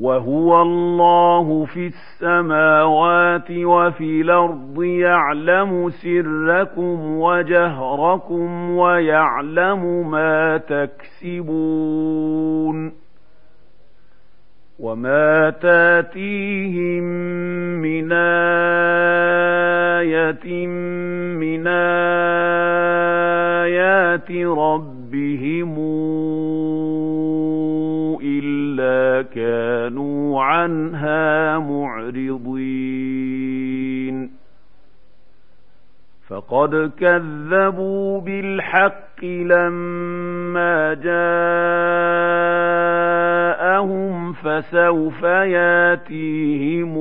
وهو الله في السماوات وفي الأرض يعلم سركم وجهركم ويعلم ما تكسبون وما تأتيهم من آية من آيات ربهم كانوا عنها معرضين. فقد كذبوا بالحق لما جاءهم فسوف ياتيهم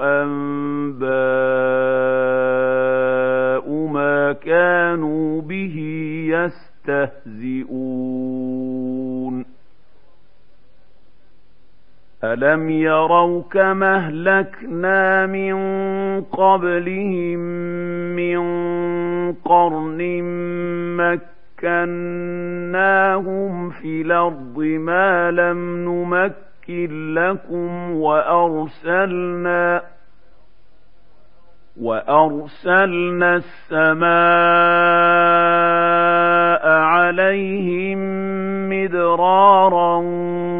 أنباء ما كانوا به يستهزئون. ألم يروا كما أهلكنا من قبلهم من قرن مكناهم في الأرض ما لم نمكن لكم وأرسلنا وأرسلنا السماء عليهم مدرارا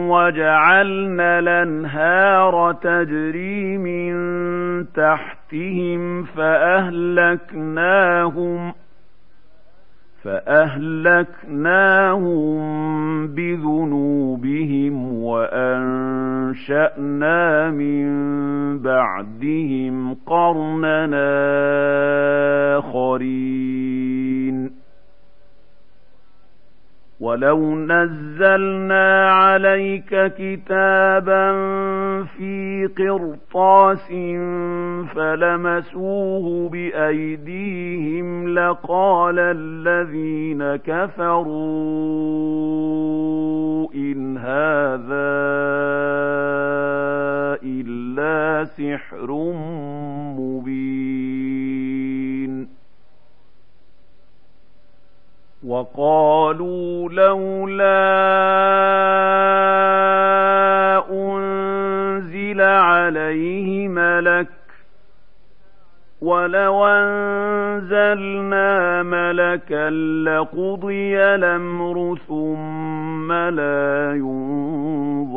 وجعلنا الأنهار تجري من تحتهم فأهلكناهم فأهلكناهم بذنوبهم وأنشأنا من بعدهم قرننا آخرين. ولو نزلنا عليك كتابا في قرطاس فلمسوه بأيديهم لقال الذين كفروا إن هذا إلا سحر مبين وقالوا لولا أنزل عليه ملك ولو أنزلنا ملكا لقضي الأمر ثم لا ينظرون.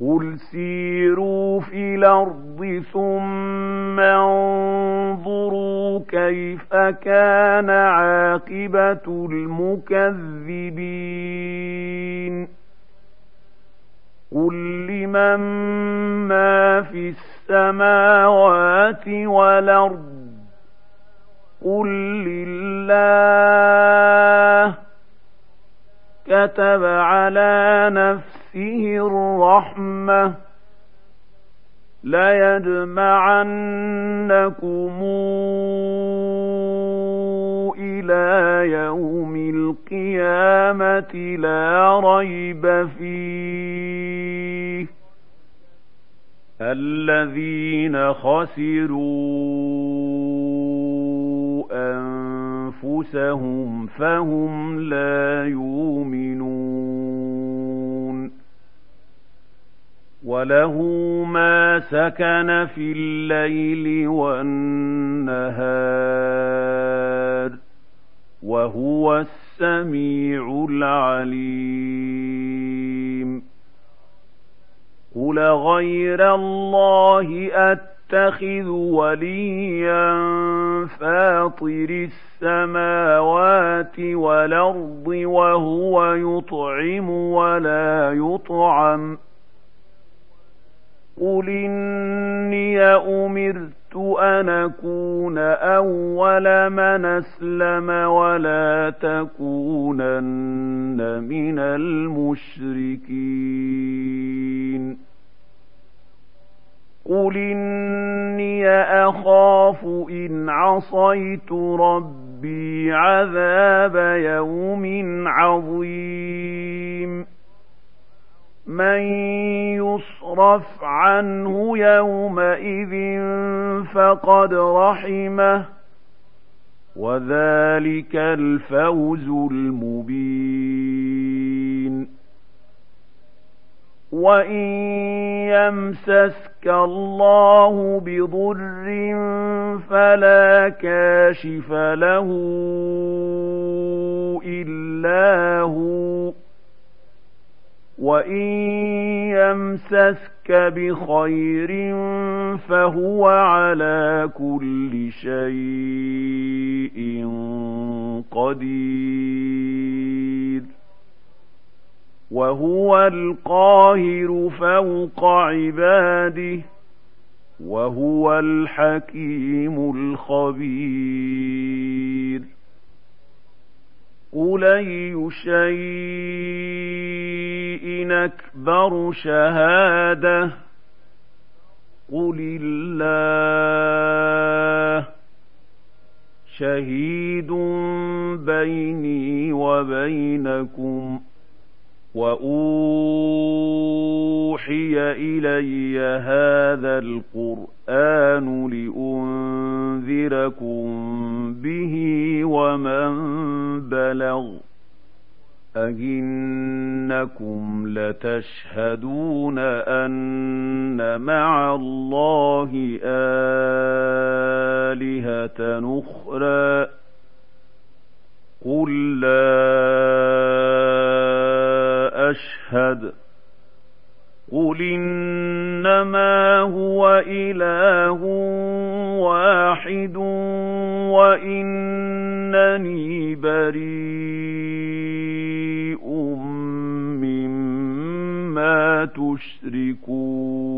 قل سيروا في الأرض ثم انظروا كيف كان عاقبة المكذبين قل لمن ما في السماوات والأرض قل لله كتب على نفسه الرحمة ليجمعنكم إلى يوم القيامة لا ريب فيه. الذين خسروا أنفسهم فهم لا يؤمنون. وله ما سكن في الليل والنهار وهو السميع العليم قل غير الله اتخذ وليا فاطر السماوات والارض وهو يطعم ولا يطعم قل إني أمرت أن أكون أول من أسلم ولا تكونن من المشركين. قل إني أخاف إن عصيت ربي عذاب يوم عظيم. من يصرف عنه يومئذ فقد رحمه وذلك الفوز المبين وان يمسسك الله بضر فلا كاشف له الا هو وإن يمسسك بخير فهو على كل شيء قدير وهو القاهر فوق عباده وهو الحكيم الخبير قل اي شيء اكبر شهاده قل الله شهيد بيني وبينكم وأوحي إلي هذا القرآن لأنذركم به ومن بلغ أئنكم لتشهدون أن مع الله آلهة أخرى قل لا أشهد قل إنما هو إله واحد وإنني بريء مما تشركون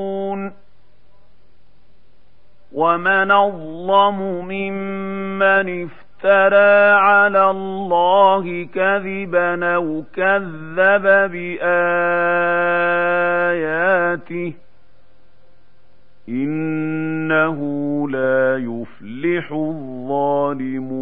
ومن اظلم ممن افترى على الله كذبا أو كذب باياته انه لا يفلح الظالمون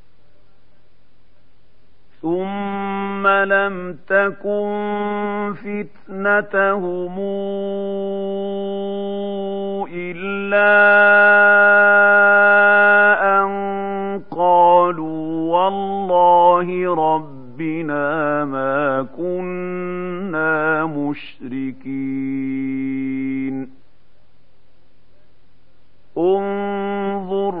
ثم لم تكن فتنتهم إلا أن قالوا والله ربنا ما كنا مشركين انظر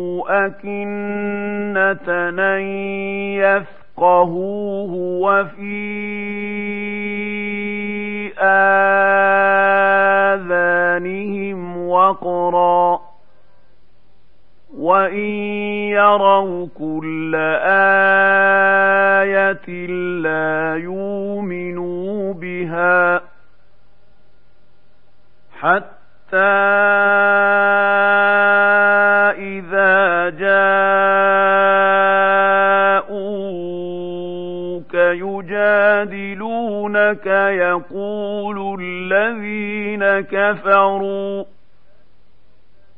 أكنة أن يفقهوه وفي آذانهم وقرا وإن يروا كل آية لا يؤمنوا بها حتى إذا جاءوك يجادلونك يقول الذين كفروا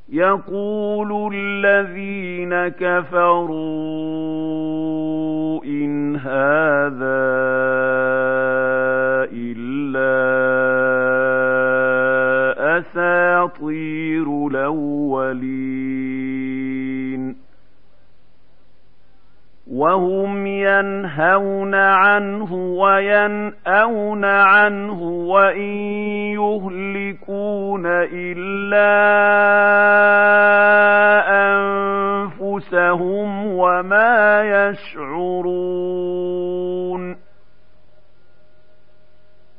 يقول الذين كفروا إن هذا إلا أساطير الأولين. وهم ينهون عنه وينأون عنه وإن يهلكون إلا أنفسهم وما يشعرون.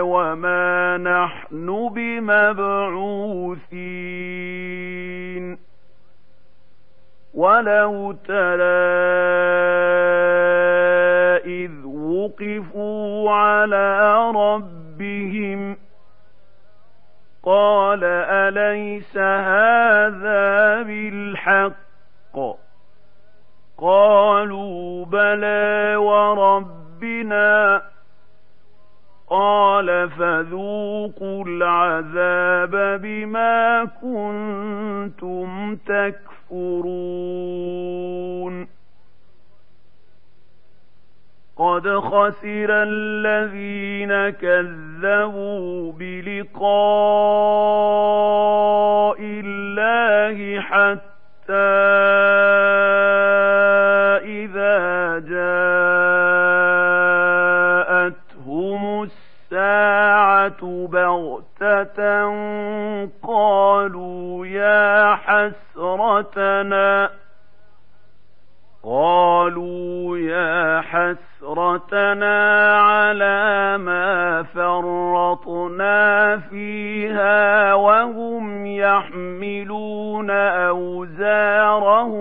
وما نحن بمبعوثين ولو ترى إذ وقفوا على ربهم قال أليس هذا بالحق قالوا بلى وربنا قال فذوقوا العذاب بما كنتم تكفرون قد خسر الذين كذبوا بلقاء الله حتى إذا جاءتهم بغتة قالوا يا حسرتنا قالوا يا حسرتنا على ما فرطنا فيها وهم يحملون أوزارهم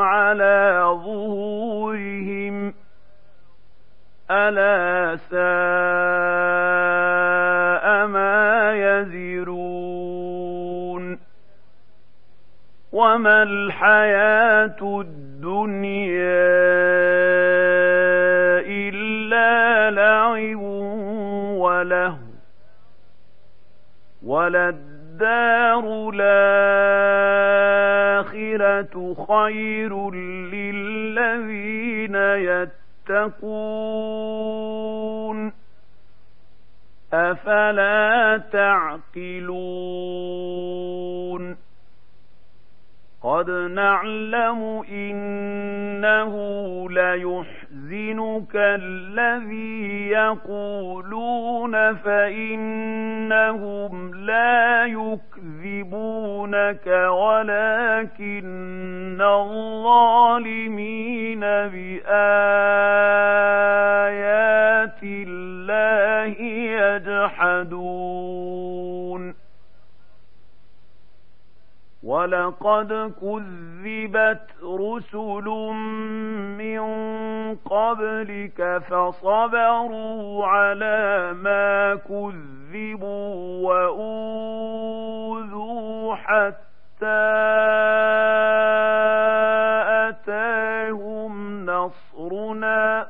على ظهورهم ألا ساء وما الحياة الدنيا إلا لعب وله وللدار الآخرة خير للذين يتقون أفلا تعقلون قد نعلم إنه ليحزنك الذي يقولون فإنهم لا يكذبونك ولكن الظالمين بآيات الله يجحدون ولقد كذبت رسل من قبلك فصبروا على ما كذبوا وأوذوا حتى أتاهم نصرنا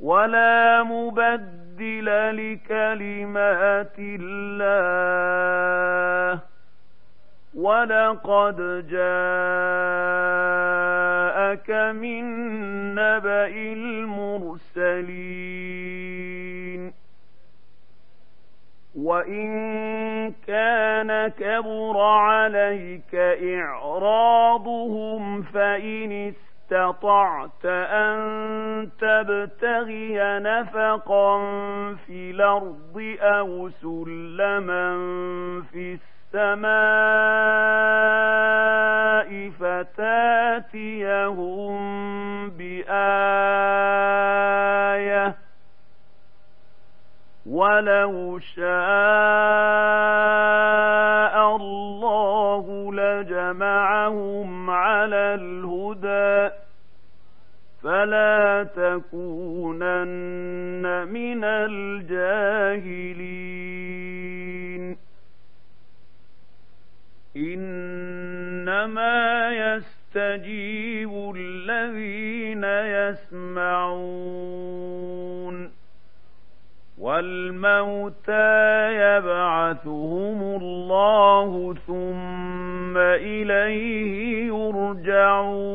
ولا مبدل لكلمات الله ولقد جاءك من نبأ المرسلين وإن كان كبر عليك إعراضهم فإن استطعت أن تبتغي نفقا في الأرض أو سلما في السماء السماء فتاتيهم بآية ولو شاء الله لجمعهم على الهدى فلا تكونن من الجاهلين إنما يستجيب الذين يسمعون والموتى يبعثهم الله ثم إليه يرجعون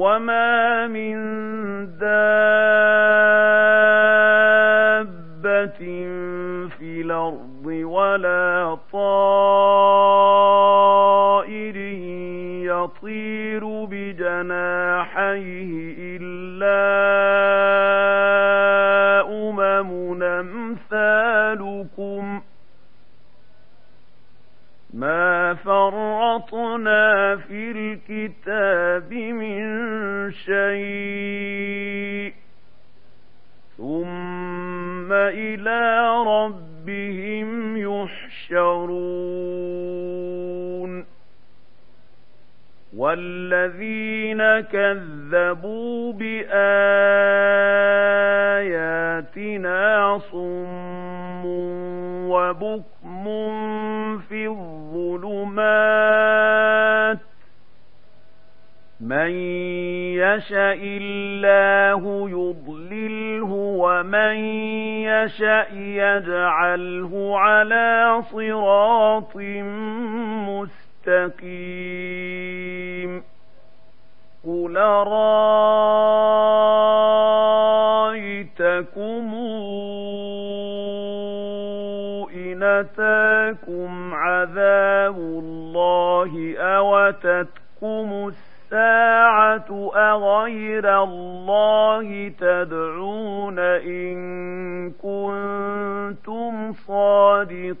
وما من دابة في الأرض ولا طائر الكتاب من شيء ثم إلى ربهم يحشرون والذين كذبوا بآياتنا صم وبكم من يشاء الله يضلله ومن يشاء يجعله على صراط مستقيم قل رأيتكم إن أتاكم عذاب الله أوتتكم الساعة أغير الله تدعون إن كنتم صادقين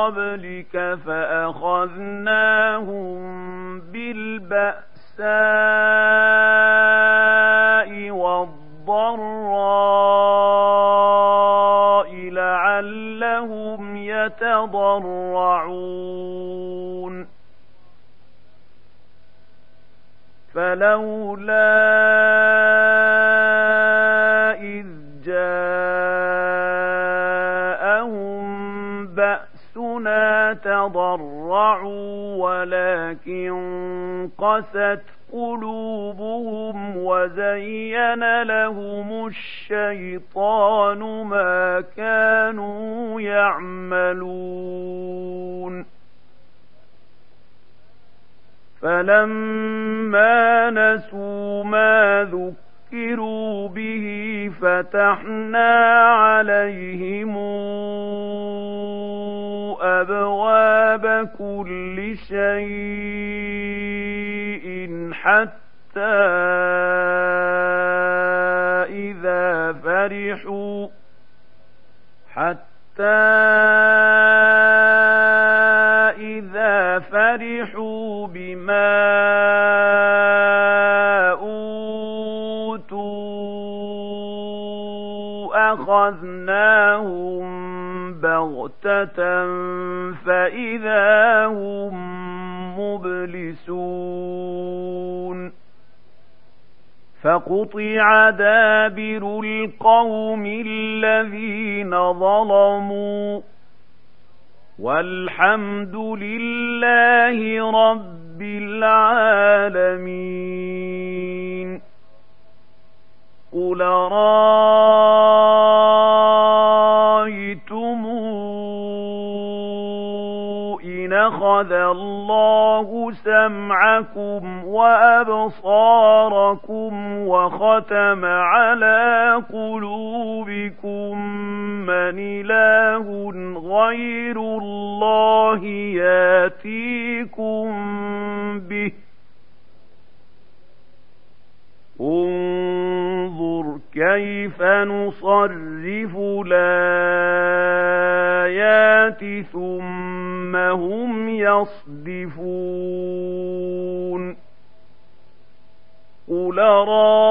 قبلك فأخذناهم بالبأساء والضراء لعلهم يتضرعون فلولا تضرعوا ولكن قست قلوبهم وزين لهم الشيطان ما كانوا يعملون. فلما نسوا ما ذكروا به فتحنا عليهم أبواب كل شيء حتى إذا فرحوا حتى إذا فرحوا. فإذا هم مبلسون فقطع دابر القوم الذين ظلموا والحمد لله رب العالمين قل أخذ الله سمعكم وأبصاركم وختم على قلوبكم من إله غير الله ياتيكم به انظر كيف نصرف الآيات ثم هم يصدفون قل رأيتكم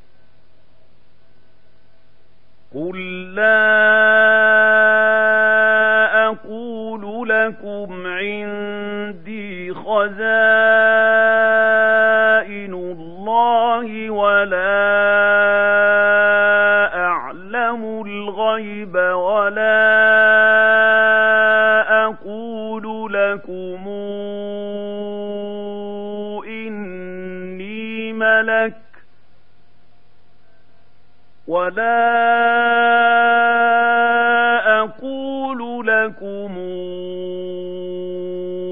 قل لا أقول لكم عندي خزائن الله ولا أعلم الغيب ولا ولا أقول لكم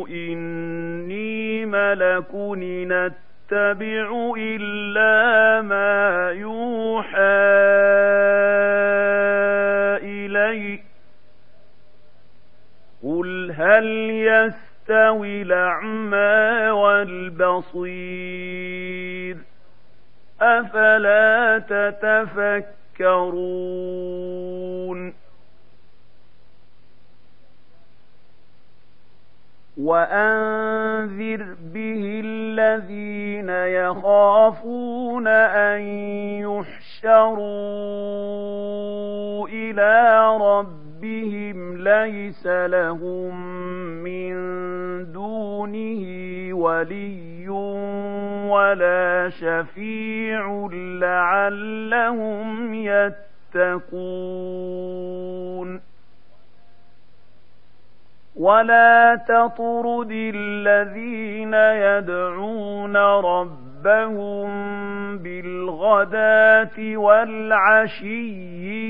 إني ملك أتبع إلا ما يوحى إلي قل هل يستوي الأعمى والبصير أفلا تتفكرون وأنذر به الذين يخافون أن يحشروا إلى ربهم ليس لهم من دونه ولي ولا شفيع لعلهم يتقون ولا تطرد الذين يدعون ربهم بالغداة والعشي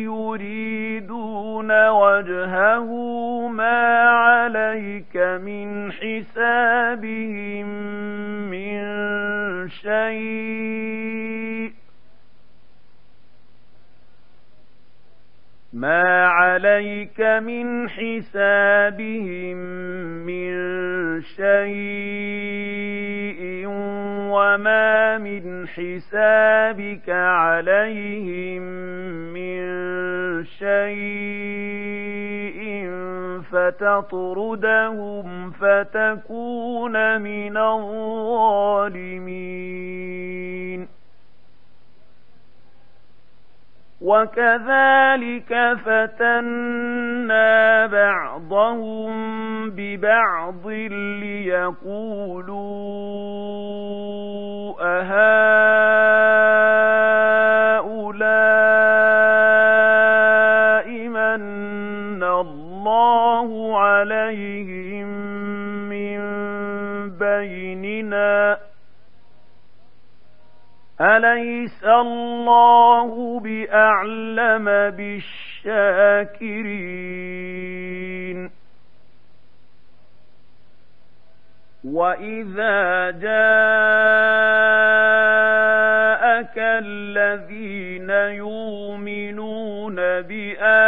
يريدون وجهه ما عليك من حسابهم من شيء ما عليك من حسابهم من شيء وما من حسابك عليهم من شيء فتطردهم فتكون من الظالمين وكذلك فتنا بعضهم ببعض ليقولوا أهؤلاء من الله عليهم من بيننا أليس الله بأعلم بالشاكرين؟ وإذا جاءك الذين يؤمنون بآياتنا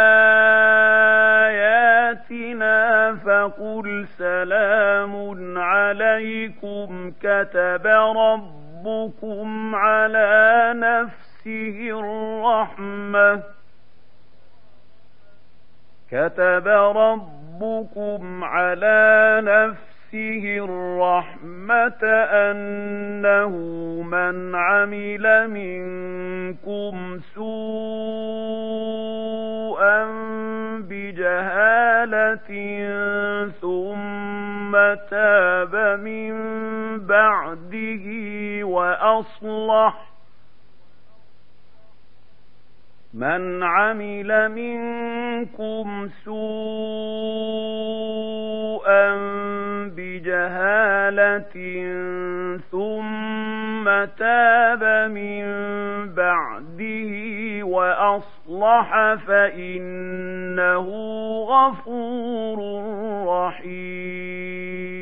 فقل سلام عليكم كتب ربكم ربكم على نفسه الرحمة. كتب ربكم على نفسه الرحمة أنه من عمل منكم سوءا بجهالة ثم تاب من بعده وأصلح من عمل منكم سوءا بجهالة ثم تاب من بعده وأصلح فإنه غفور رحيم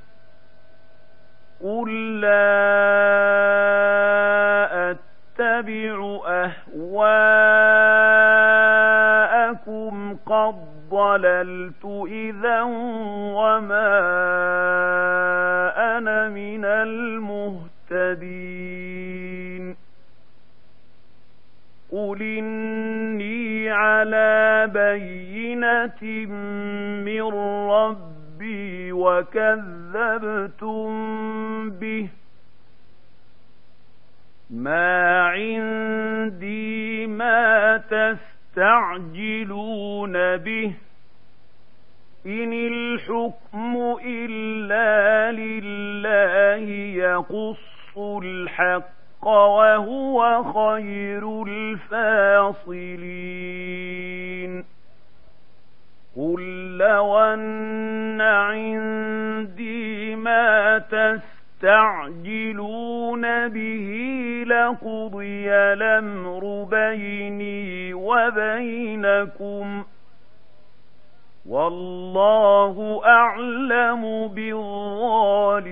قل لا أتبع أهواءكم قد ضللت إذا وما أنا من المهتدين قل إني على بينة من ربي وكذبتم به. ما عندي ما تستعجلون به. إن الحكم إلا لله يقص الحق وهو خير الفاصلين. قل لو أن عندي ما تستعجلون به لقضي الأمر بيني وبينكم والله أعلم بالظالمين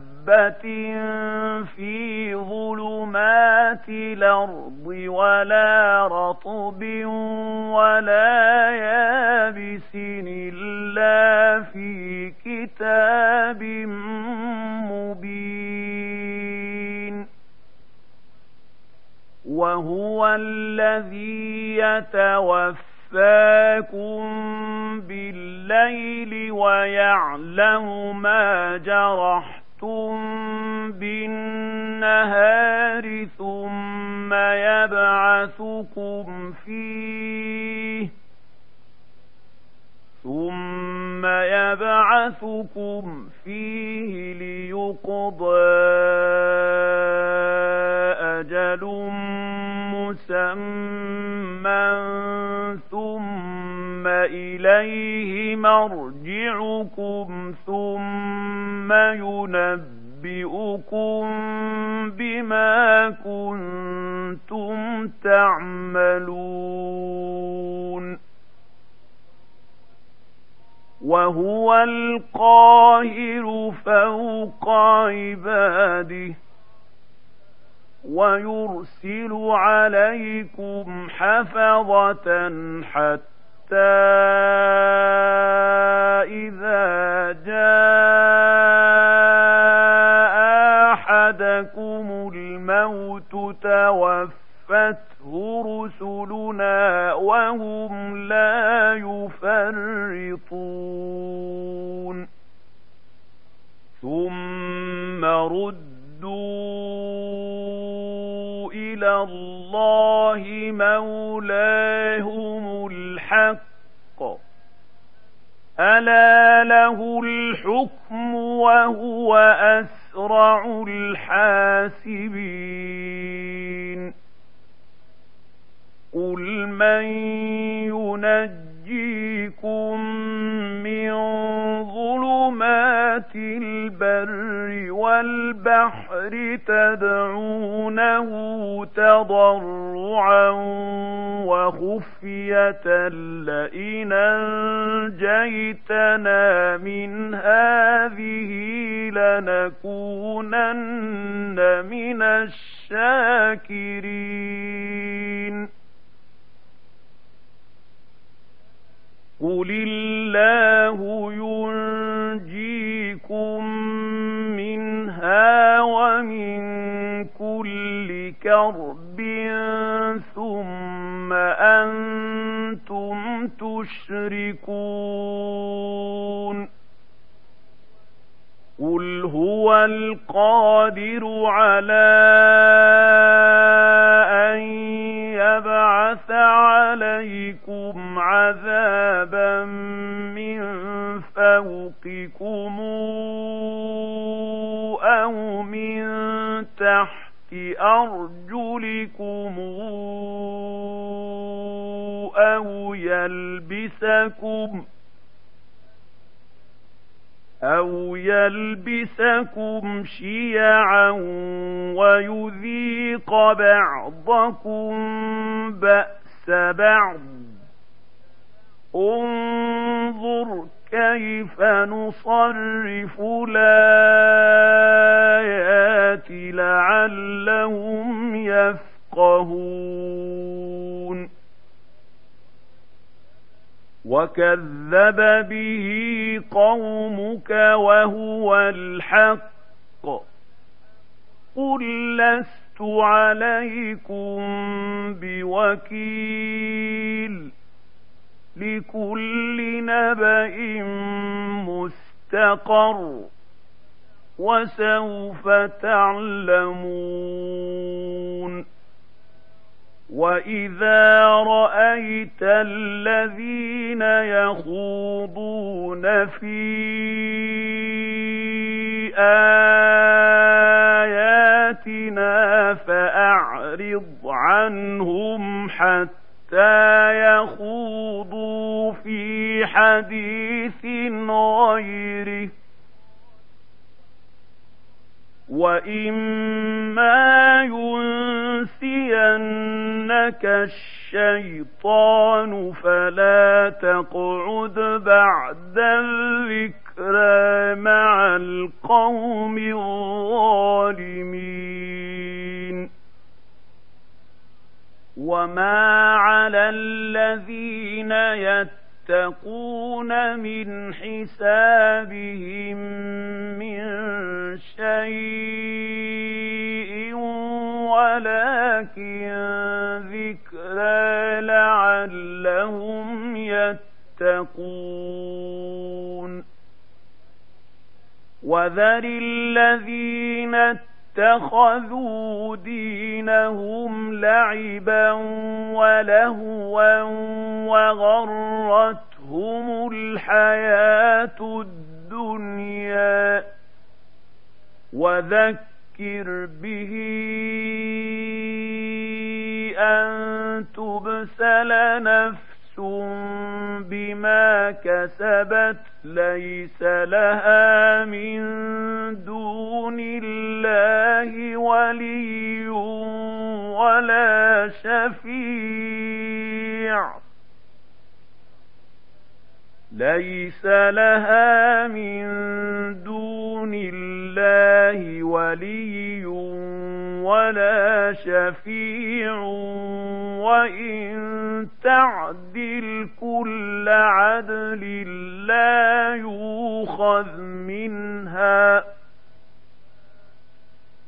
حبة في ظلمات الأرض ولا رطب ولا يابس إلا في كتاب مبين وهو الذي يتوفاكم بالليل ويعلم ما جرحتم بالنهار ثم يبعثكم فيه ثم يبعثكم فيه ليقضى أجل مسمى ثم إليه مرجعكم ثم ينبئكم بما كنتم تعملون. وهو القاهر فوق عباده ويرسل عليكم حفظة حتى إذا جاء أحدكم الموت توفته رسلنا وهم لا يفرطون ثم ردوا إلى الله مولاهم الحق. ألا له الحكم وهو أسرع الحاسبين. قل من ينجيكم من ظلمات البر والبحر تدعونه تضرعا وخفية لئن أنجيتنا من هذه لنكونن من الشاكرين قل الله ينجيكم منها ومن كل كرب ثم أنتم تشركون قل هو القادر على أن يبعث عليكم عذابا من فوقكم أو من تحت أرجلكم أو يلبسكم أو يلبسكم شيعا ويذيق بعضكم بأس بعض انظر كيف نصرف الآيات لعلهم يفقهون وكذب به قومك وهو الحق قل لست عليكم بوكيل لكل نبأ مستقر وسوف تعلمون واذا رايت الذين يخوضون في اياتنا فاعرض عنهم حتى يخوضوا في حديث غيره وإما ينسينك الشيطان فلا تقعد بعد الذكرى مع القوم الظالمين وما على الذين يتقون يتقون من حسابهم من شيء ولكن ذكرى لعلهم يتقون. وذر الذين اتخذوا دينهم لعبا ولهوا وغرتهم الحياة الدنيا. وذكر به أن تبسل نفس بما كسبت ليس لها من دون الله ولي ولا شفيع ليس لها من دون الله ولي ولا شفيع وإن تعدل كل عدل لا يوخذ منها.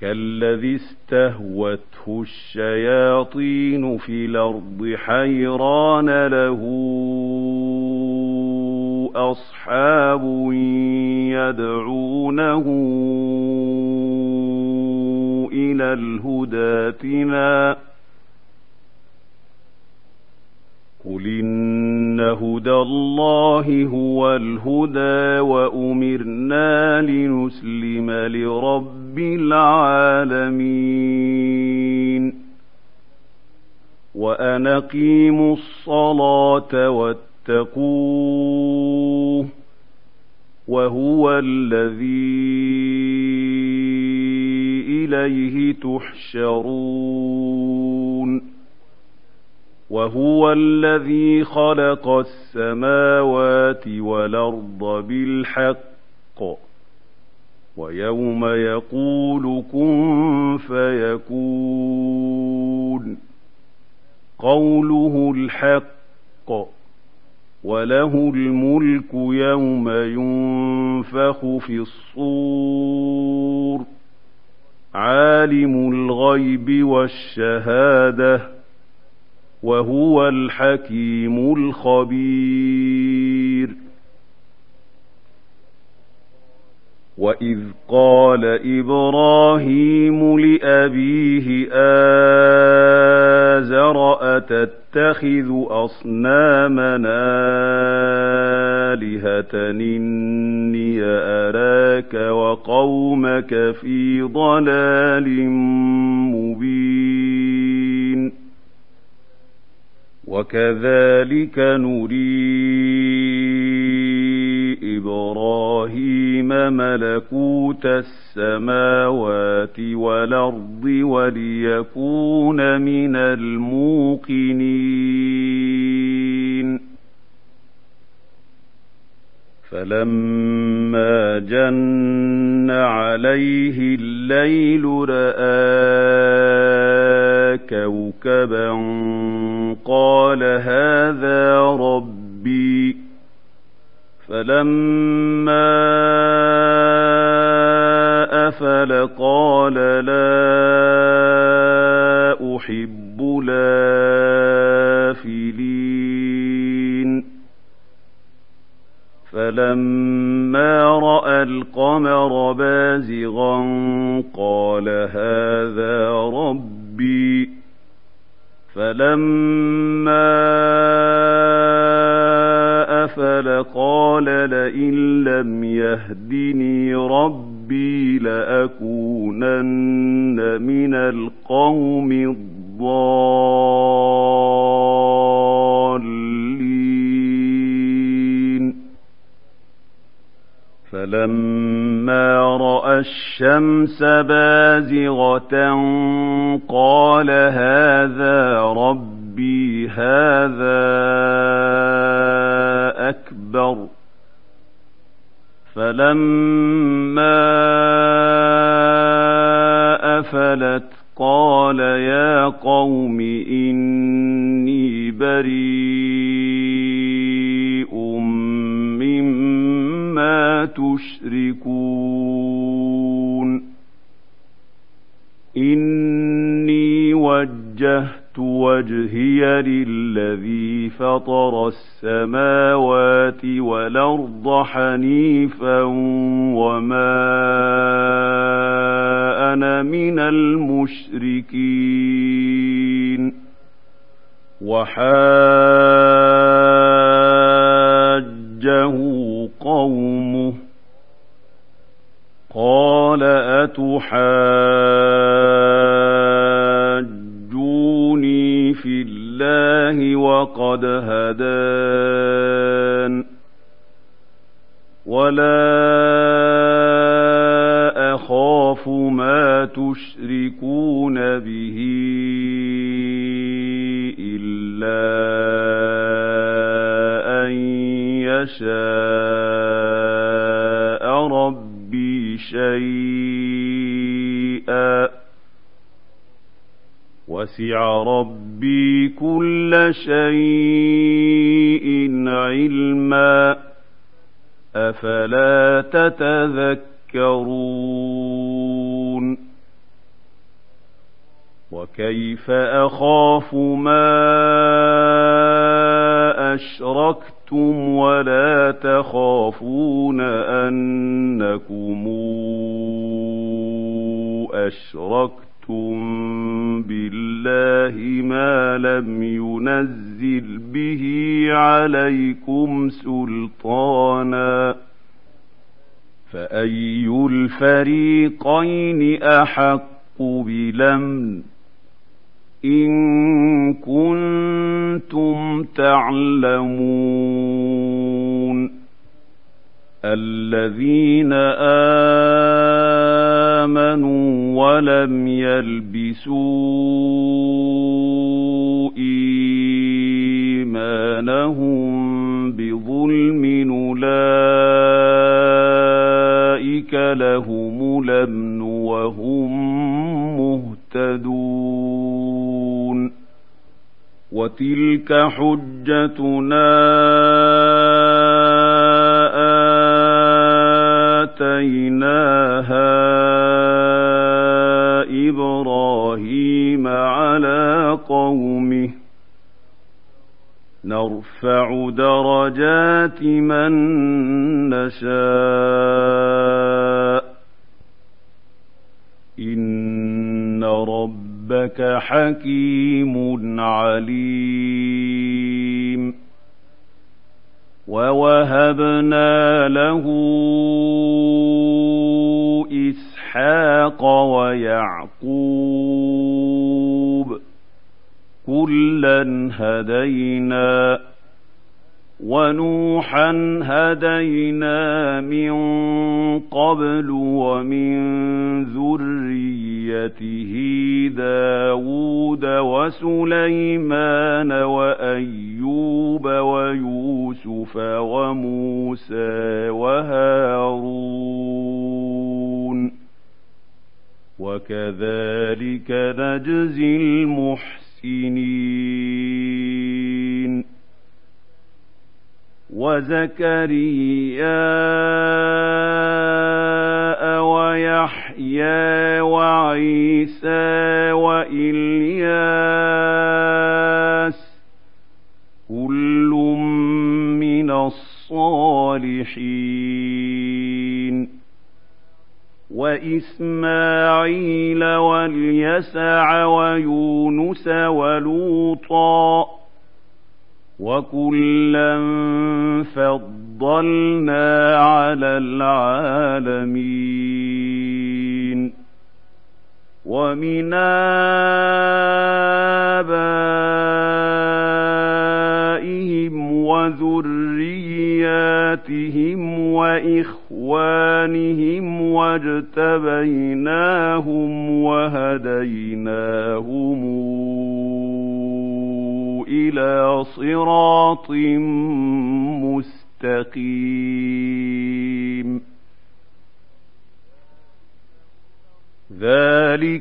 كالذي استهوته الشياطين في الأرض حيران له أصحاب يدعونه إلى الهدى ائتنا قل إن هدى الله هو الهدى وأمرنا لنسلم لرب العالمين. وأن أقيموا الصلاة واتقوه وهو الذي إليه تحشرون. وهو الذي خلق السماوات والأرض بالحق. ويوم يقول كن فيكون. قوله الحق وله الملك يوم ينفخ في الصور. عالم الغيب والشهادة وهو الحكيم الخبير. وإذ قال إبراهيم لأبيه آزر أتتخذ أصنامنا آلهة إني أراك وقومك في ضلال مبين وكذلك نريد إبراهيم ملكوت السماوات والأرض وليكون من الموقنين. فلما جن عليه الليل رأى كوكبا قال هذا ربي. فلما أفل قال لا أحب لافلين فلما رأى القمر بازغا قال هذا ربي. فلما أفل قال لئن لم يهدني ربي لأكونن من القوم الضالين فلما رأى الشمس بازغة قال هذا ربي هذا أكبر فلما أفلت قال يا قوم إني بريء مما تشركون إني وجهت وجهي للذي فطر السماوات والأرض حنيفا وما أنا من المشركين. وحاجه قومه. قال أتحاج الله وقد هدان. ولا أخاف ما تشركون به إلا أن يشاء ربي شيئا. وسع ربي كل شيء علما أفلا تتذكرون وكيف أخاف ما أشركتم ولا تخافون أنكم أشركتم أشركتم بالله ما لم ينزل به عليكم سلطانا فأي الفريقين أحق بلمن إن كنتم تعلمون الذين آمنوا ولم يلبسوا إيمانهم بظلم أولئك لهم الأمن وهم مهتدون وتلك حجتنا نرفع درجات من نشاء. إن ربك حكيم عليم. ووهبنا له إسحاق ويعقوب كلا هدينا ونوحا هدينا من قبل ومن ذريته داود وسليمان وأيوب ويوسف وموسى وهارون وكذلك نجزي المحسنين وزكريا ويحيى وعيسى وإلياس كل من الصالحين. وإسماعيل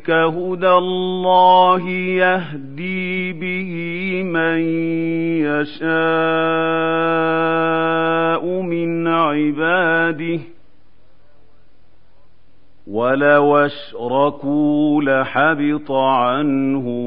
ذلك هدى الله يهدي به من يشاء من عباده. ولو أشركوا لحبط عنهم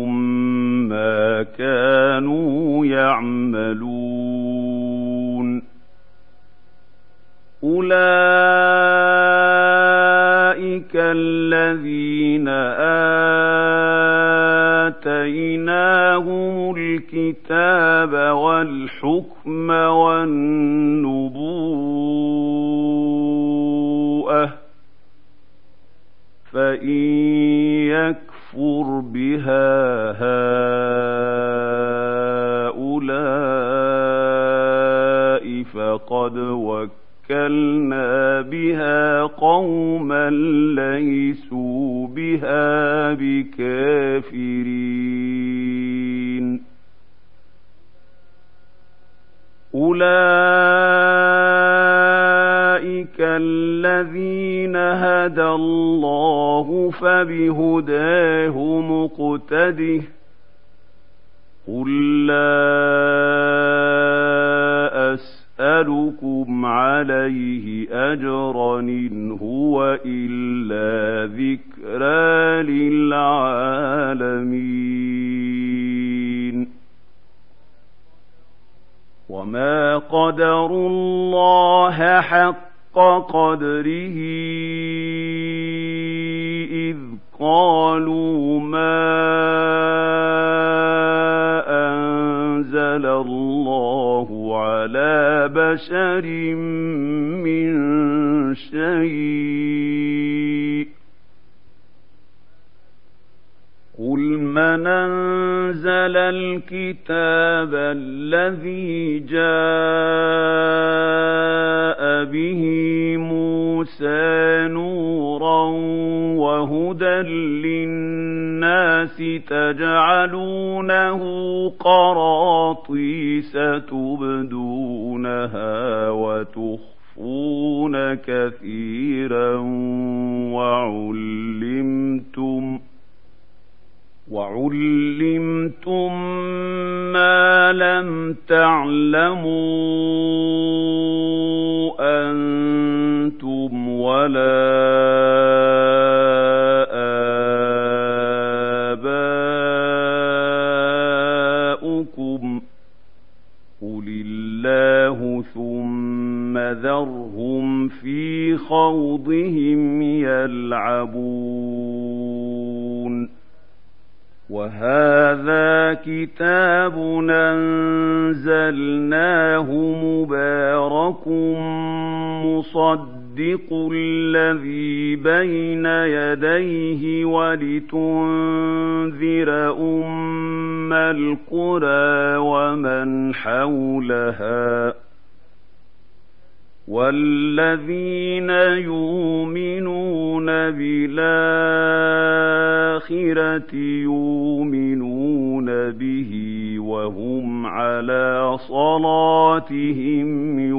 وهم على صلاتهم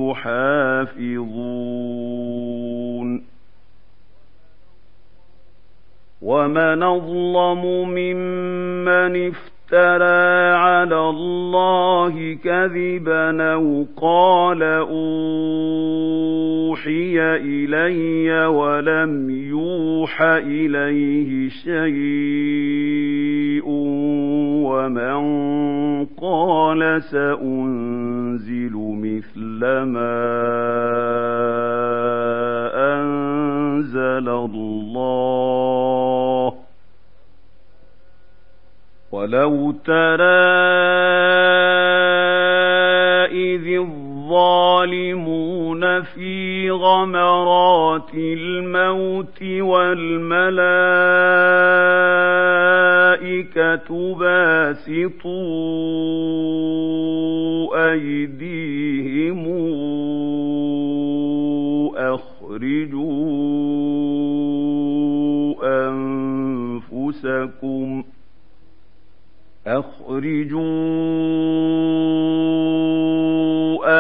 يحافظون. ومن أظلم ممن افترى على الله كذبا أو قال أوحي إلي ولم يوح إليه شيء ومن قال سأنزل مثل ما أنزل الله. ولو ترى إذ الظالمون في غمرات الموت والملائكة باسطوا أيديهم أخرجوا أنفسكم ۖ أخرجوا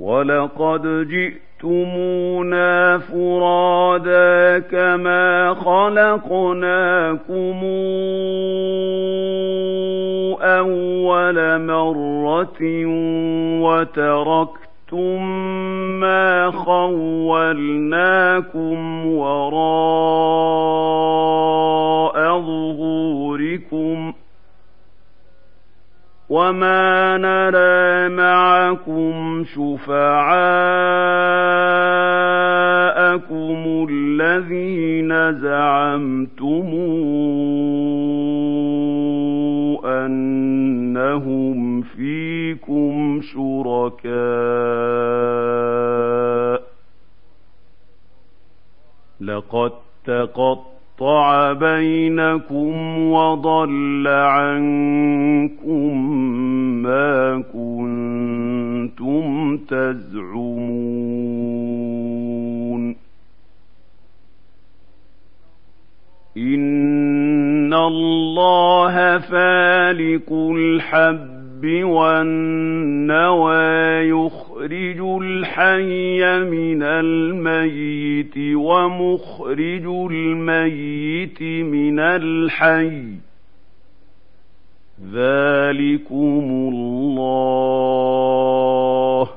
ولقد جئتمونا فرادا كما خلقناكم أول مرة وتركتم ما خولناكم وراء ظهوركم ۖ وما نرى معكم شفعاءكم الذين زعمتم أنهم فيكم شركاء لقد تقطع قطع بينكم وضل عنكم ما كنتم تزعمون. إن الله فالق الحب والنوى يخرج الحي من الميت ومخرج الميت من الحي ذلكم الله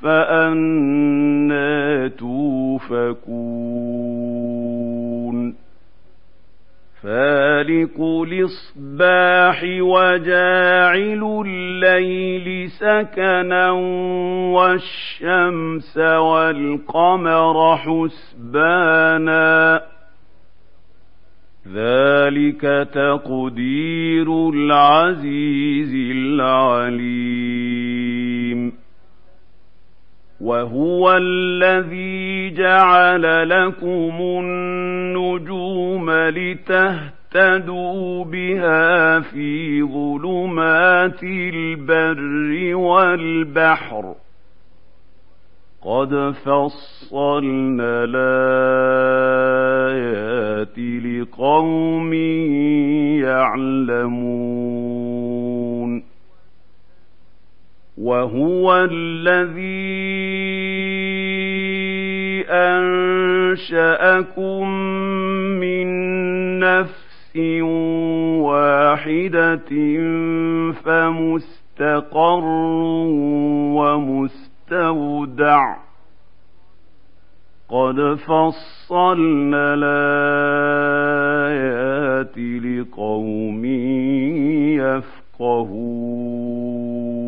فأنا توفكون فالق الإصباح وجاعل الليل سكنا والشمس والقمر حسبانا ذلك تقدير العزيز العليم وهو الذي جعل لكم النجوم لتهتدوا بها في ظلمات البر والبحر. قد فصلنا الآيات لقوم يعلمون. وهو الذي أنشأكم من نفس واحدة فمستقر ومستودع. قد فصلنا الآيات لقوم يفقهون.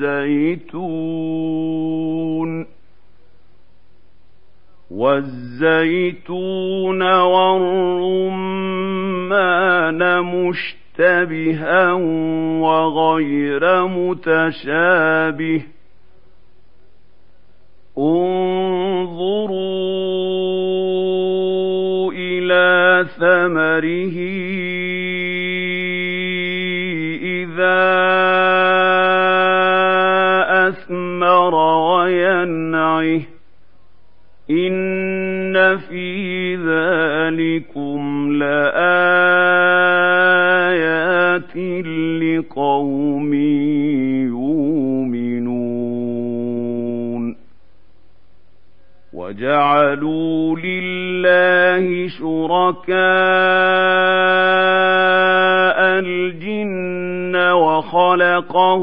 والزيتون والزيتون والرمان مشتبها وغير متشابه انظروا إلى ثمره إن في ذلكم لآيات لقوم يؤمنون وجعلوا لله شركاء الجن وخلقهم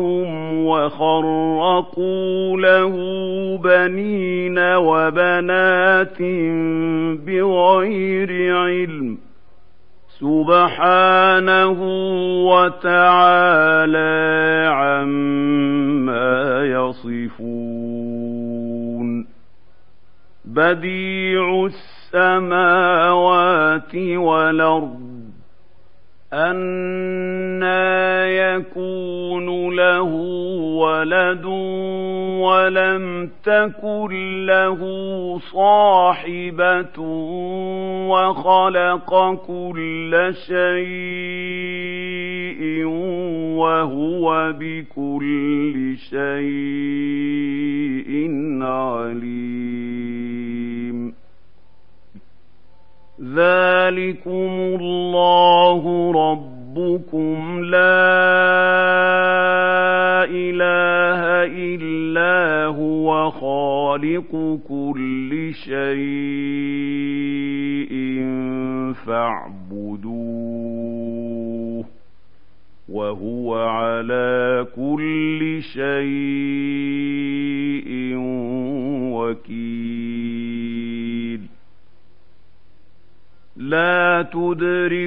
وَخَلَقَ كُلَّ شَيْءٍ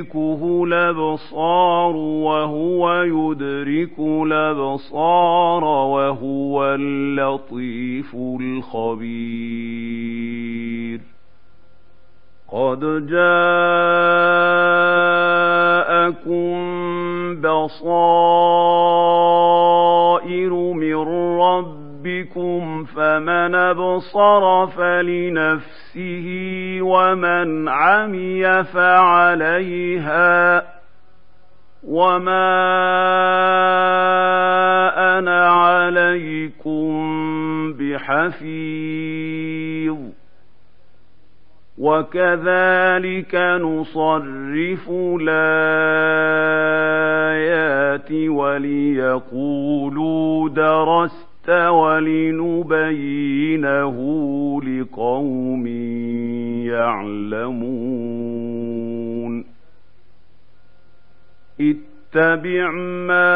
تُدْرِكُهُ الْأَبْصَارُ وَهُوَ يُدْرِكُ الْأَبْصَارَ وَهُوَ اللَّطِيفُ الْخَبِيرُ. قَدْ جَاءَكُم وَكَذَٰلِكَ نُصَرِّفُ الْآيَاتِ وَلِيَقُولُوا دَرَسْتَ وَلِنُبَيِّنَهُ لِقَوْمٍ يَعْلَمُونَ اتَّبِعْ مَا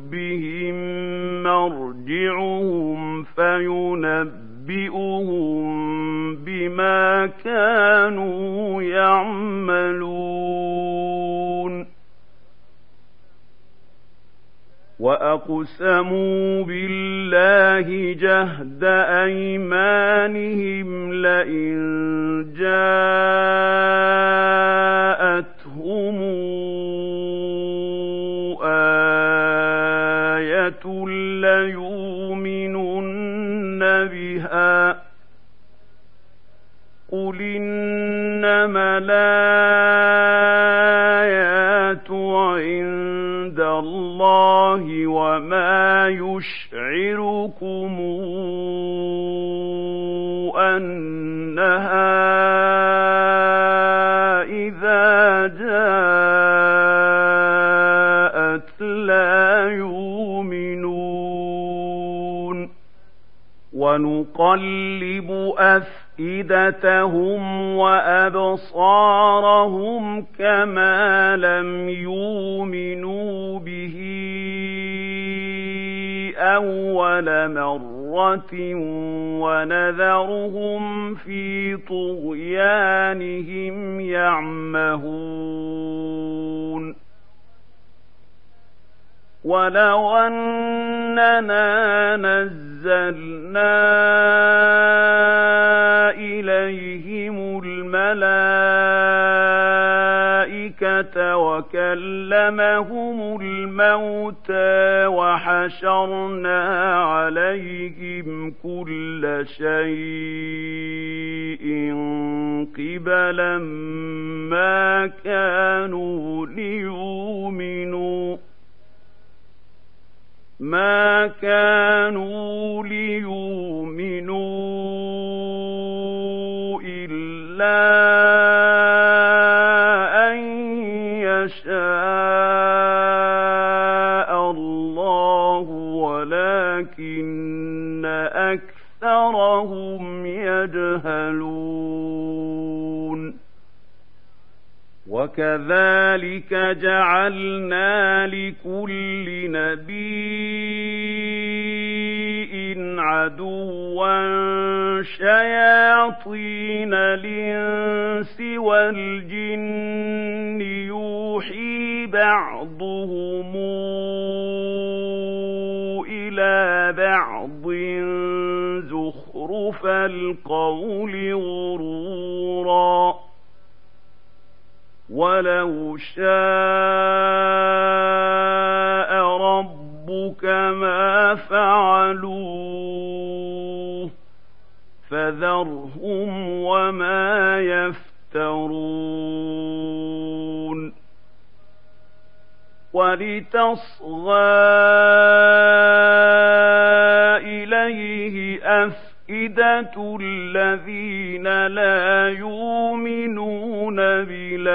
مرجعهم فينبئهم بما كانوا يعملون وأقسموا بالله جهد أيمانهم لئن جاءتهم قل إنما الآيات عند الله وما يشعركم أنها إذا جاءت لا يؤمنون ونقلب أفئدتهم وأبصارهم كما لم يؤمنوا به أول مرة ونذرهم في طغيانهم يعمهون. ولو أننا نزلنا إليهم الملائكة وكلمهم الموتى وحشرنا عليهم كل شيء قبلا ما كانوا ليؤمنوا. ما كانوا ليؤمنوا إلا أن يشاء الله ولكن أكثرهم يجهلون وكذلك جعلنا لكل نبي شياطين الإنس والجن يوحي بعضهم إلى بعض زخرف القول غرورا. ولو شاء ربك ما فعلوه يفترون. ولتصغى إليه أفئدة الذين لا يؤمنون بالآخرة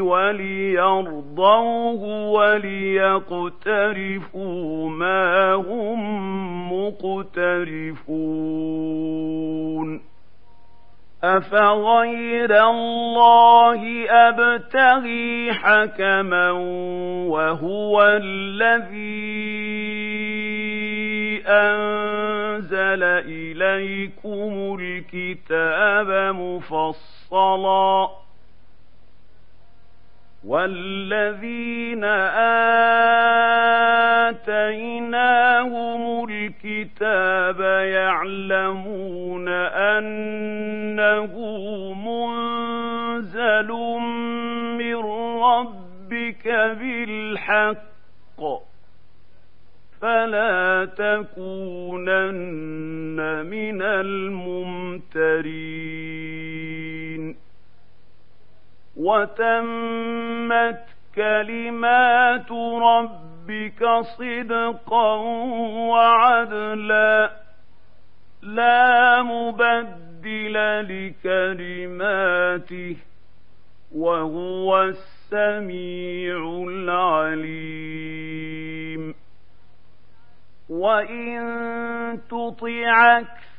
وليرضوه وليقترفوا ما هم مقترفون. أفغير الله أبتغي حكما وهو الذي أنزل إليكم الكتاب مفصلا والذين آتيناهم الكتاب يعلمون أنه منزل من ربك بالحق فلا تكونن من الممترين وتمت كلمات ربك صدقا وعدلا. لا مبدل لكلماته وهو السميع العليم. وإن تطع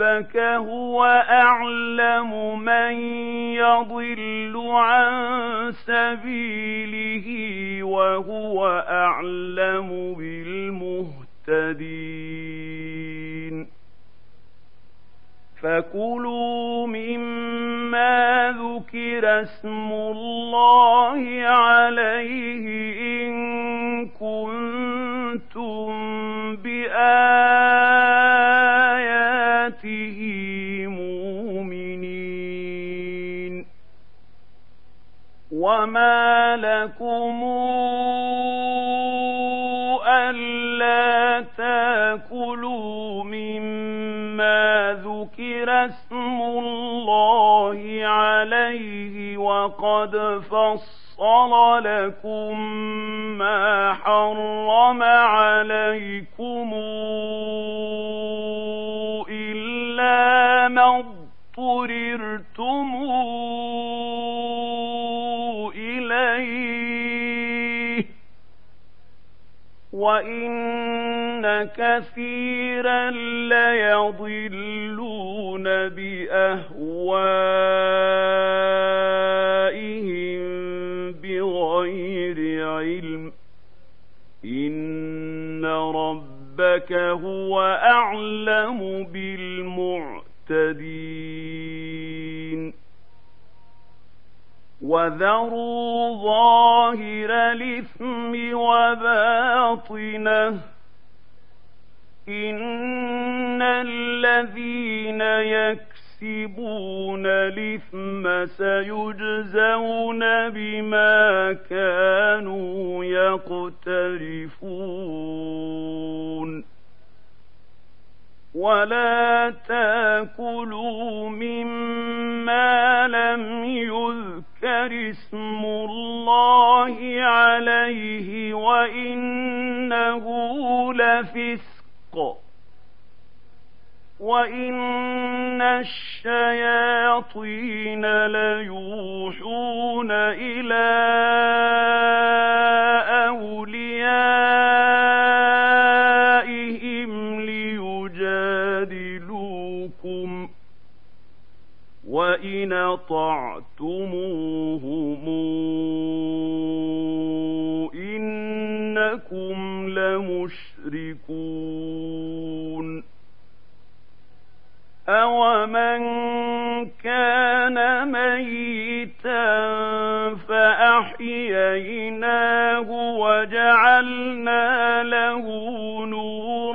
ربك هو أعلم من يضل عن سبيله وهو أعلم بالمهتدين. فكلوا مما ذكر اسم الله عليه إن كنتم باياته وما لكم الا تاكلوا مما ذكر اسم الله عليه وقد فصل لكم ما حرم عليكم إلا ما اضطررتم وإن كثيرا ليضلون بأهوائهم بغير علم إن ربك هو أعلم بالمعتدين وذروا ظاهر الإثم وباطنه. إن الذين يكسبون الإثم سيجزون بما كانوا يقترفون. ولا تأكلوا مما لم يذكر اسم الله عليه وإنه لفسق وإن الشياطين ليوحون إلى أوليائهم ليجادلوكم وإن اطعتموهم انكم لمشركون أومن كان ميتا فأحييناه وجعلنا له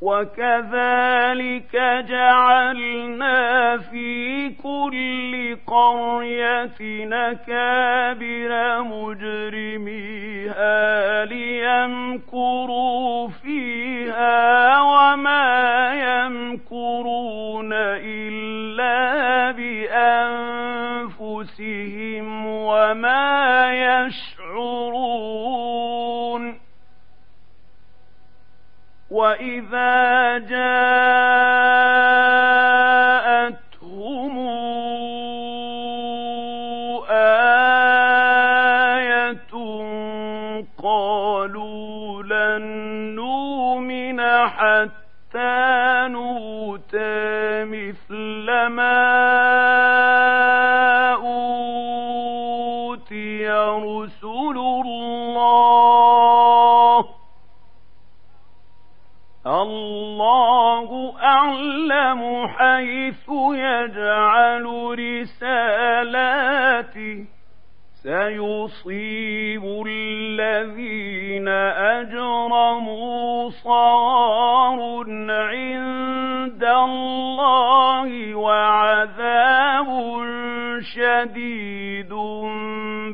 وكذلك جعلنا في كل قرية نكابر مجرميها ليمكروا فيها وما يمكرون إلا بأنفسهم وما يشعرون وإذا جاءتهم أعلم حيث يجعل رسالاته. سيصيب الذين أجرموا صار عند الله وعذاب شديد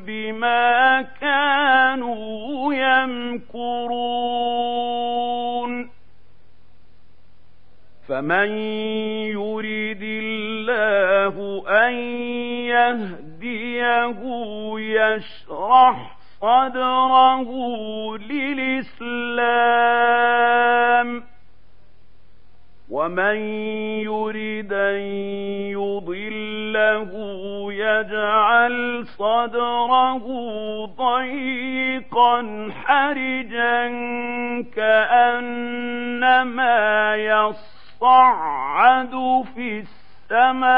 بما كانوا يمكرون فمن يريد الله أن يهديه يشرح صدره للإسلام ومن يريد أن يضله يجعل صدره ضيقا حرجا كأنما يص يصعد في السماء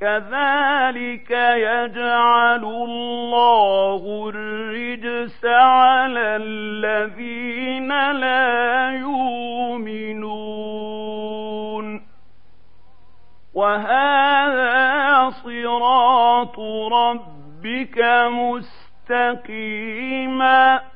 كذلك يجعل الله الرجس على الذين لا يؤمنون. وهذا صراط ربك مستقيما.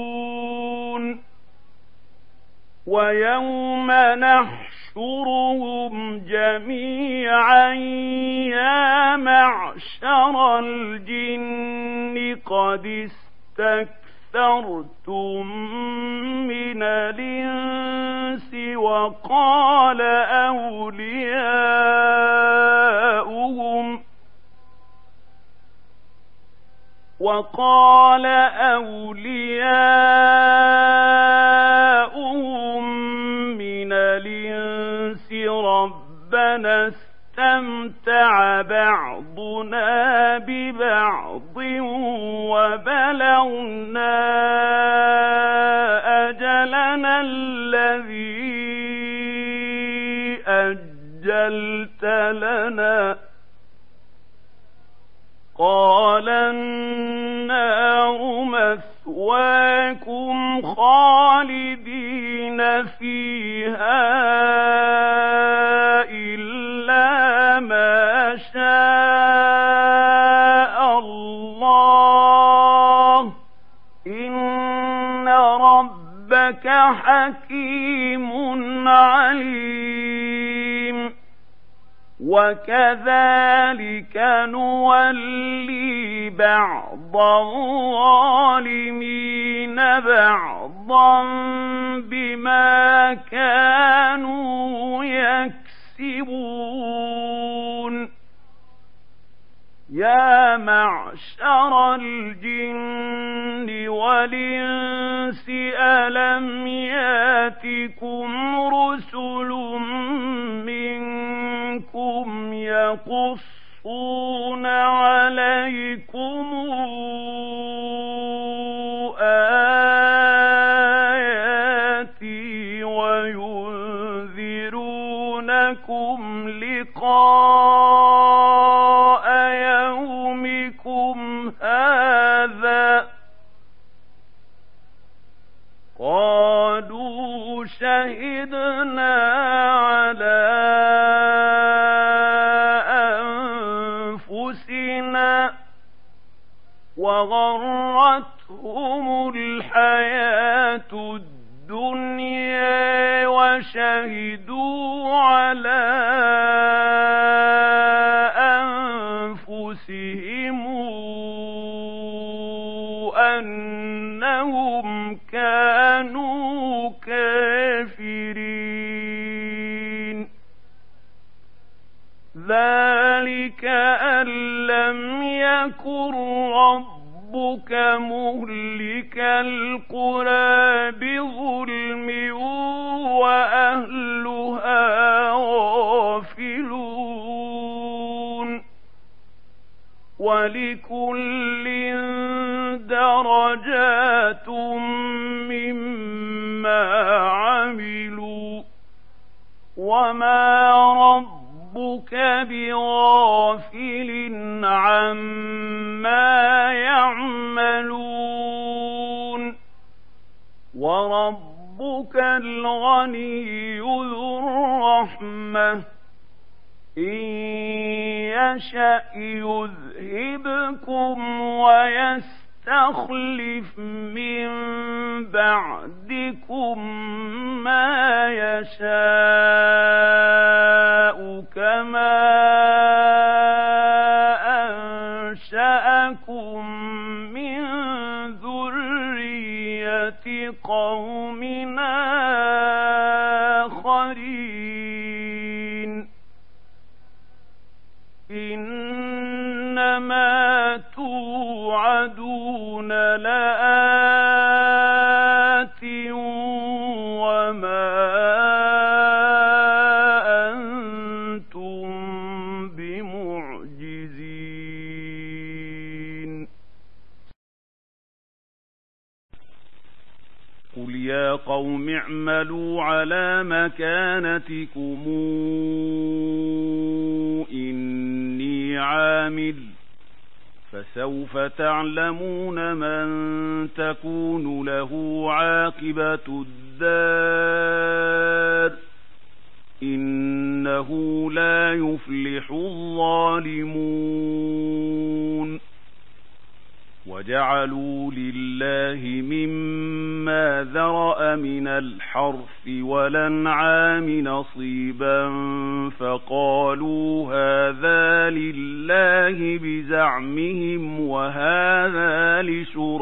ويوم نحشرهم جميعا يا معشر الجن قد استكثرتم من الإنس وقال أولياؤهم وقال أولياؤهم ربنا استمتع بعضنا ببعض وبلغنا أجلنا الذي أجلت لنا. قال النار مثواكم خالدين فيها حكيم عليم. وكذلك نولي بعض الظالمين بعضا بما كانوا يكسبون. يا معشر الجن والإنس ألم ياتكم رسل منكم يقصون عليكم شهدنا على أنفسنا وغرتهم الحياة الدنيا وشهدوا على لم يكن ربك مهلك القرى بظلم وأهلها غافلون ولكل درجات مما عملوا وما ربك بغافل عما يعملون. وربك الغني ذو الرحمة. إن يشأ يذهبكم ويستخلف من بعدكم ما يشاء كما أنشأكم من ذرية قومنا لآت وما أنتم بمعجزين. قل يا قوم اعملوا على مكانتكم. إني عامل فسوف تعلمون من تكون له عاقبة الدار. إنه لا يفلح الظالمون. وجعلوا لله مما ذرأ من الحرث والأنعام نصيبا فقالوا هذا لله بزعمهم وهذا لشركائنا.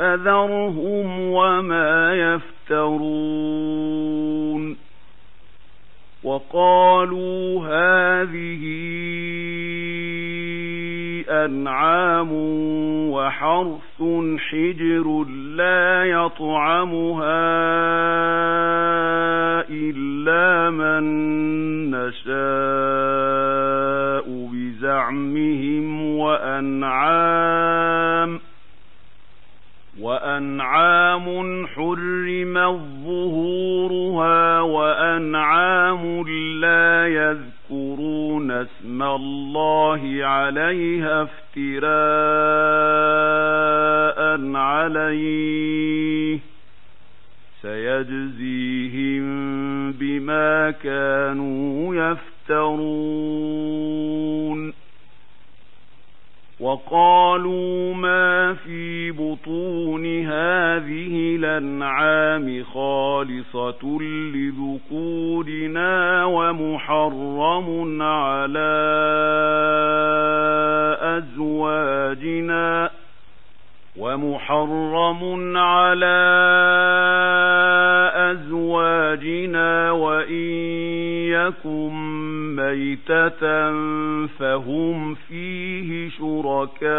فذرهم وما يفترون. وقالوا هذه أنعام وحرث حجر لا يطعمها إلا من نشاء بزعمهم وأنعام وأنعام حرمت ظهورها وأنعام لا يذكرون اسم الله عليها افتراء عليه سيجزيهم بما كانوا يفترون وقالوا ما في بطون هذه الأنعام خالصة لذكورنا ومحرم على أزواجنا ومحرم على أزواجنا وإن يكن ميتة فهم فيه شركاء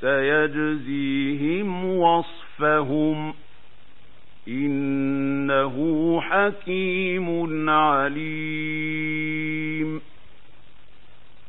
سيجزيهم وصفهم إنه حكيم عليم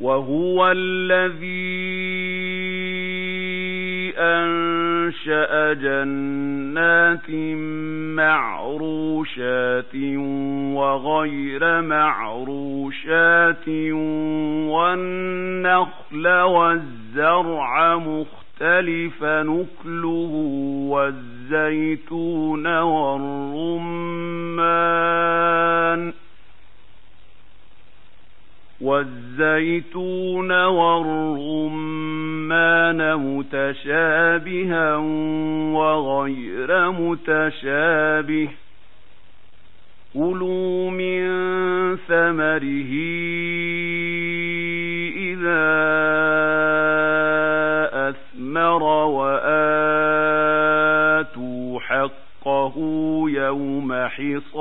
وهو الذي أنشأ جنات معروشات وغير معروشات والنخل والزرع مختلف نكله والزيتون والرمان والزيتون والرمان متشابها وغير متشابه كلوا من ثمره إذا أثمر وآتوا حقه يوم حصاده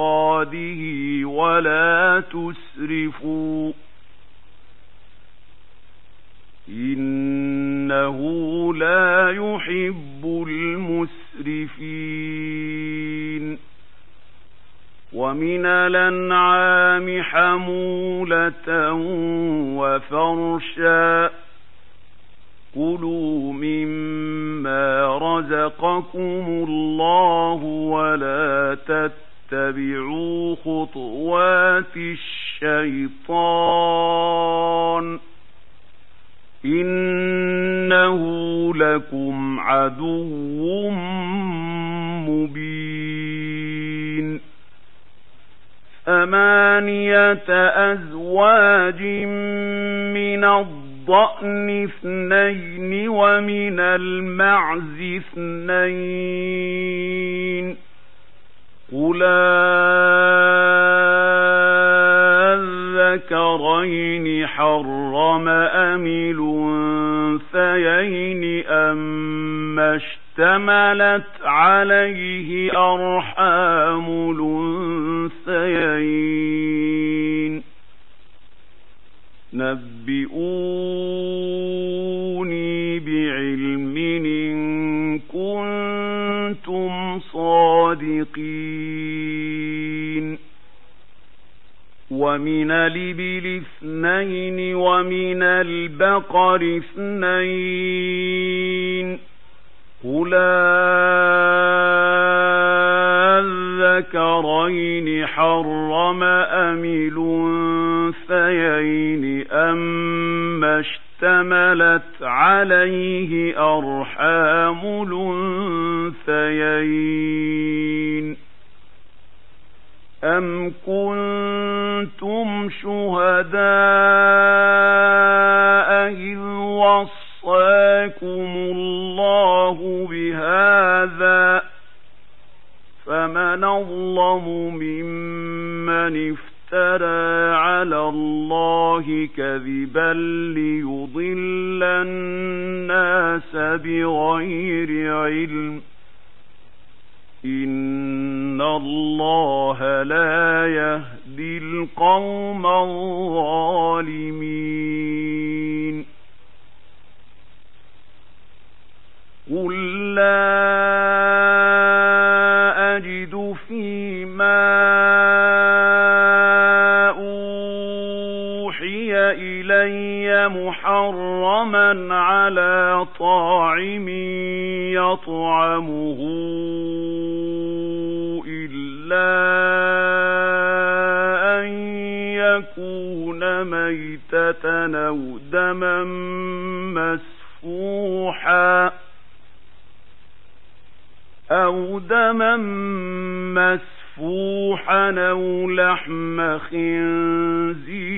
يطعمه إلا أن يكون ميتة أو دما مسفوحا أو دما مسفوحا أو لحم خنزير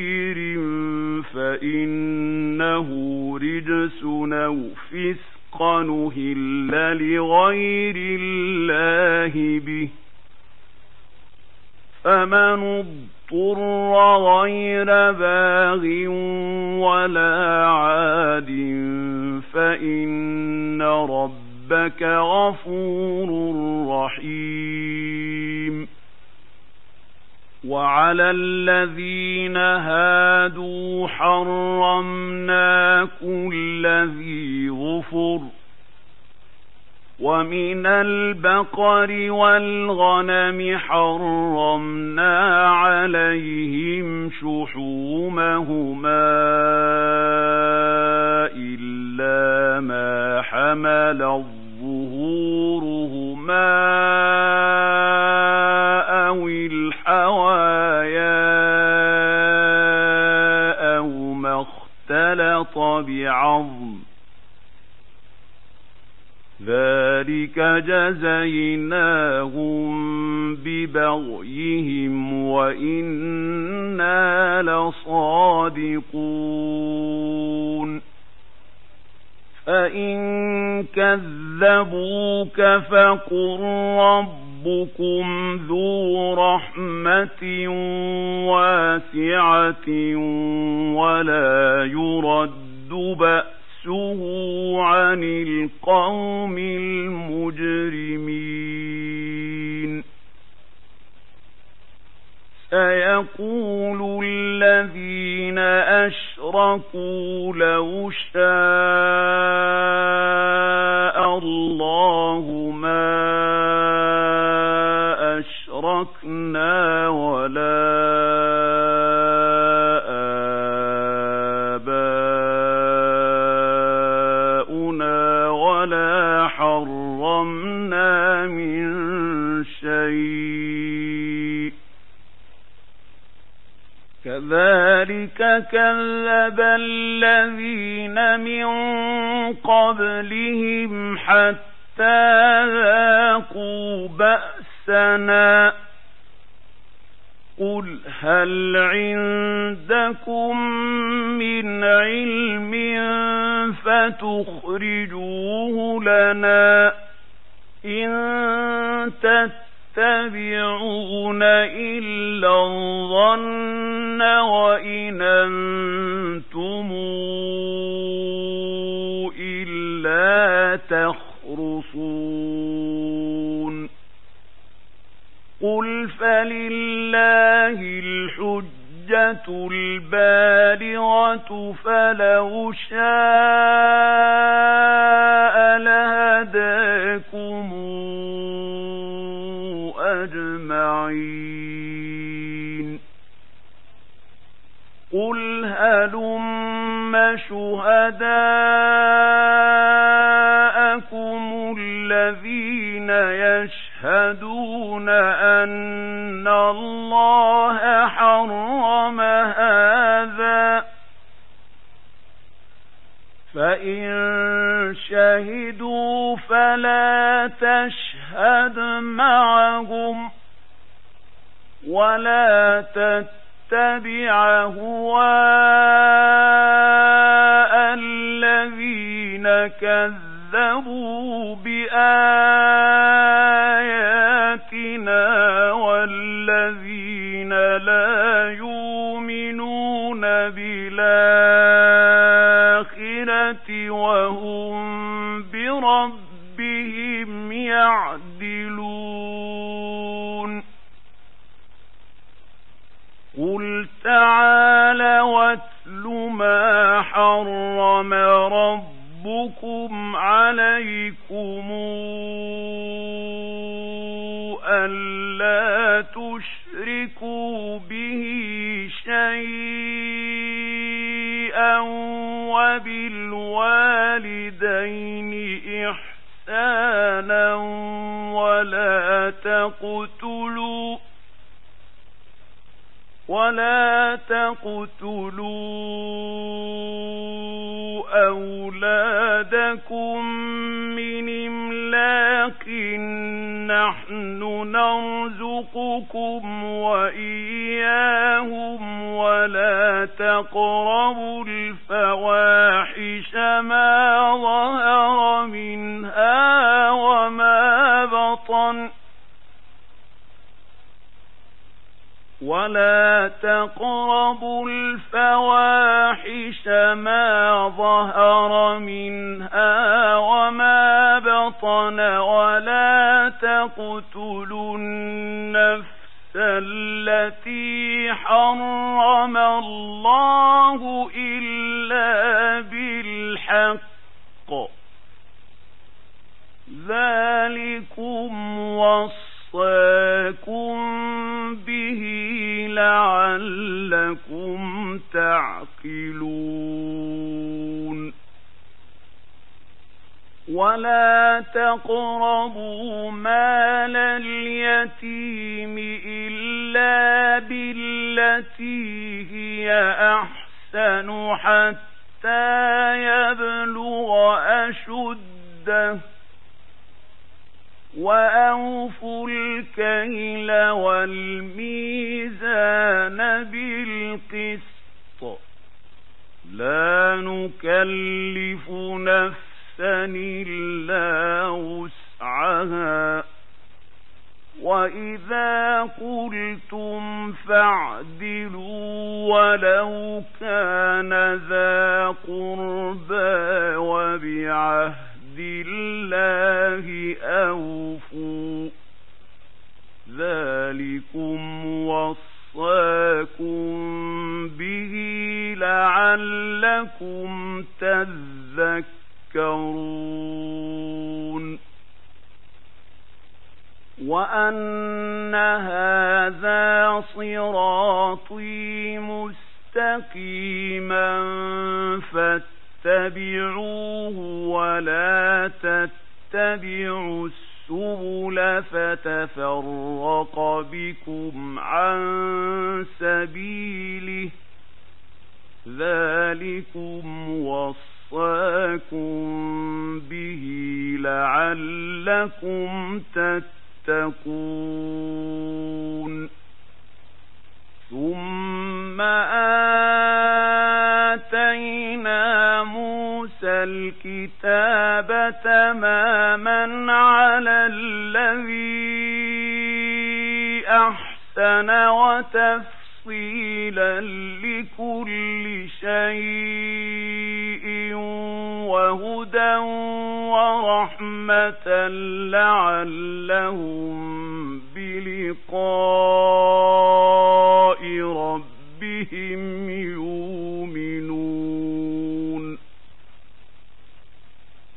فإنه رجس أو فسقا نهل لغير الله به فمن اضطر غير باغ ولا عاد فإن ربك غفور رحيم وعلى الذين هادوا حرمنا كل ذي غفر ومن البقر والغنم حرمنا عليهم شحومهما إلا ما حمل ظهورهما أو الحوايا أو ما اختلط بعظم ذلك جزيناهم ببغيهم وإنا لصادقون فإن كذبوك فقل ربكم ذو رحمة واسعة ولا يرد بأس بأسه عن القوم المجرمين سيقول الذين أشركوا لو شاء الله ما أشركنا ولا كذلك كذب الذين من قبلهم حتى ذاقوا بأسنا. قل هل عندكم من علم فتخرجوه لنا إن تتبعوا يتبعون إلا الظن وإن أنتم إلا تخرصون. قل فلله الحجة البالغة فلو شاء لهداكم شهداءكم الذين يشهدون أن الله حرم هذا فإن شهدوا فلا تشهد معهم ولا تتبع هواء الذين كذبوا بآياتنا عليكم ألا تشركوا به شيئا وبالوالدين إحسانا ولا تقتلوا ولا تقتلوا أولادكم من إملاق نحن نرزقكم وإياهم ولا تقربوا الفواحش ما ظهر منها وما بطن ولا تقربوا الفواحش ما ظهر منها وما بطن ولا تقتلوا النفس التي حرم الله إلا بالحق. ذلكم وصاكم به لعلكم تعقلون. ولا تقربوا مال اليتيم إلا بالتي هي أحسن حتى يبلغ أشده وأوفوا الكيل والميزان بالقسط لا نكلف نفسا إلا وسعها. وإذا قلتم فاعدلوا ولو كان ذا قربى وبعهد الله أوفوا. ذلكم وصاكم به لعلكم تذكرون وأن هذا صراطي مستقيما فاتبعوه ولا تتبعوا السبل فتفرق بكم عن سبيله ذلكم وصاكم به لعلكم تتقون ثم آتينا موسى الكتاب تماما على الذي أحسن وتفصيلا لكل شيء وهدى ورحمة لعلهم بلقاء ربهم يؤمنون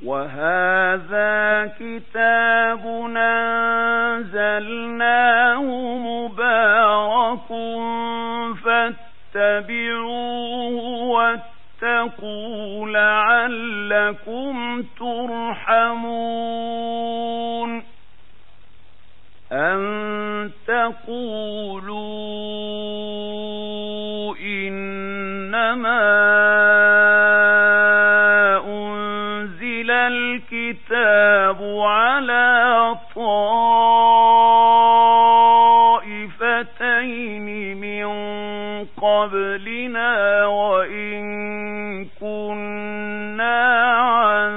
وهذا كتاب أنزلناه مبارك فاتبعوه واتقوا لعلكم ترحمون أن تقولوا قبلنا وإن كنا عن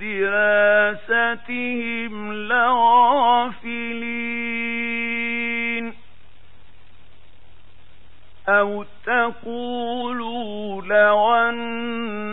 دراستهم لغافلين. أو تقولوا لو أنا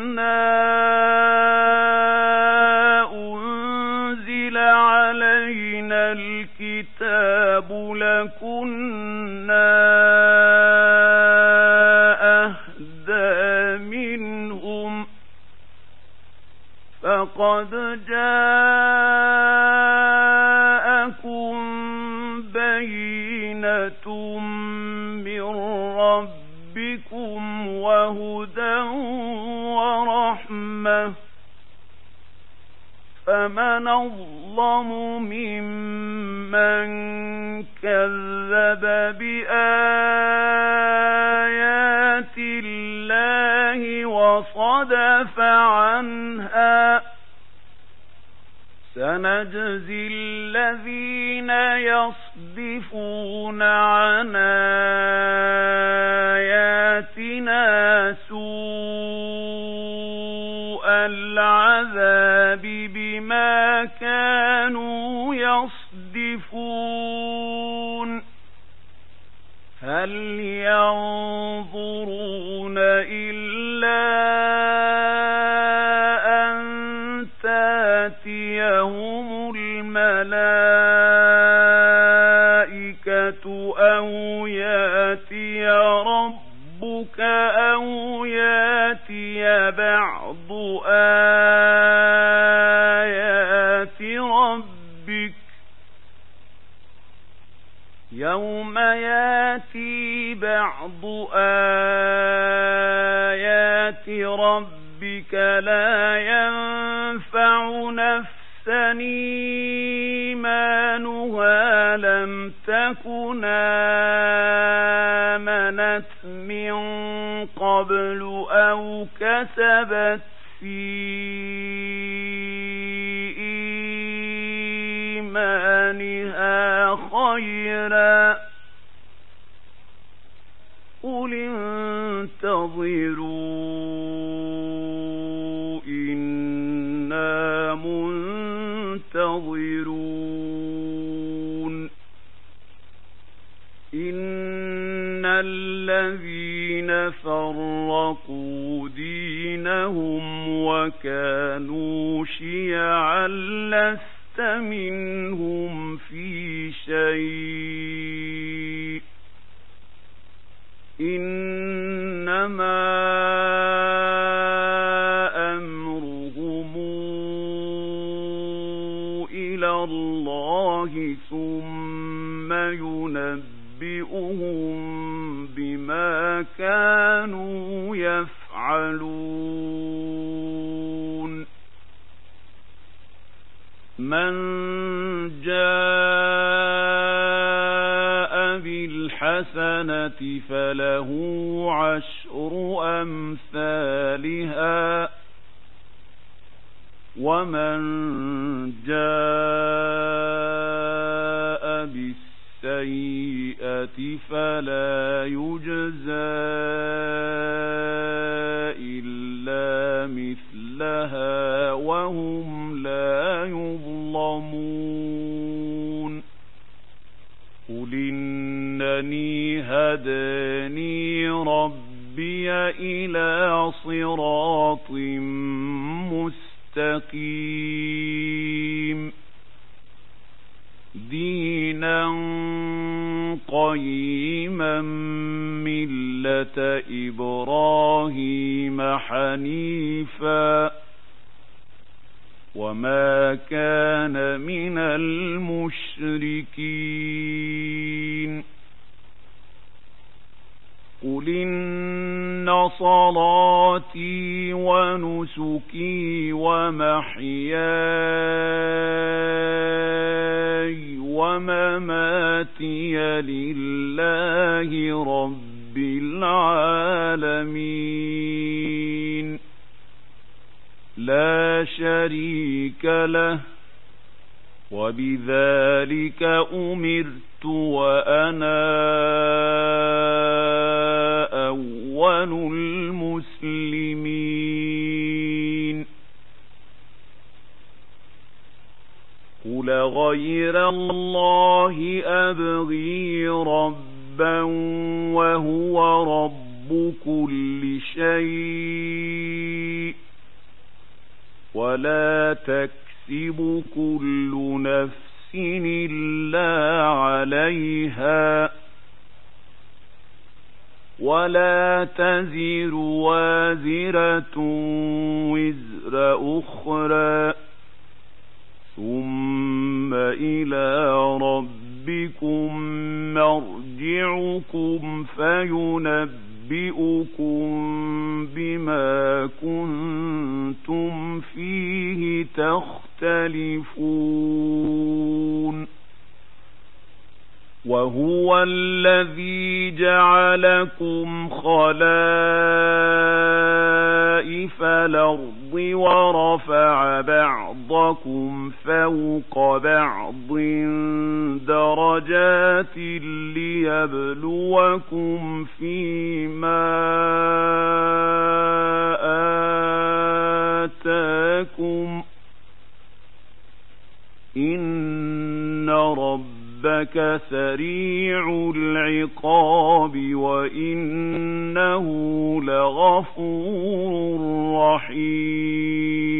فله عشر أمثالها ومن جاء بالسيئة فلا يجزى إلا مثلها وهم لا يظلمون قل إنني هداني ربي إلى صراط مستقيم دينا قيما ملة إبراهيم حنيفا وما كان من المشركين قل إن صلاتي ونسكي ومحياي ومماتي لله رب العالمين لا شريك له. وبذلك أمرت وأنا أول المسلمين. قل غير الله أبغي ربا وهو رب كل شيء. ولا تكسب كل نفس إلا عليها ولا تزر وازرة وزر أخرى ثم إلى ربكم مرجعكم فينبئكم بما كنتم فيه تختلفون وهو الذي جعلكم خلائف الأرض ورفع بعضكم فوق بعض درجات ليبلوكم فيما آتاكم إن ربك سريع العقاب وإنه لغفور رحيم.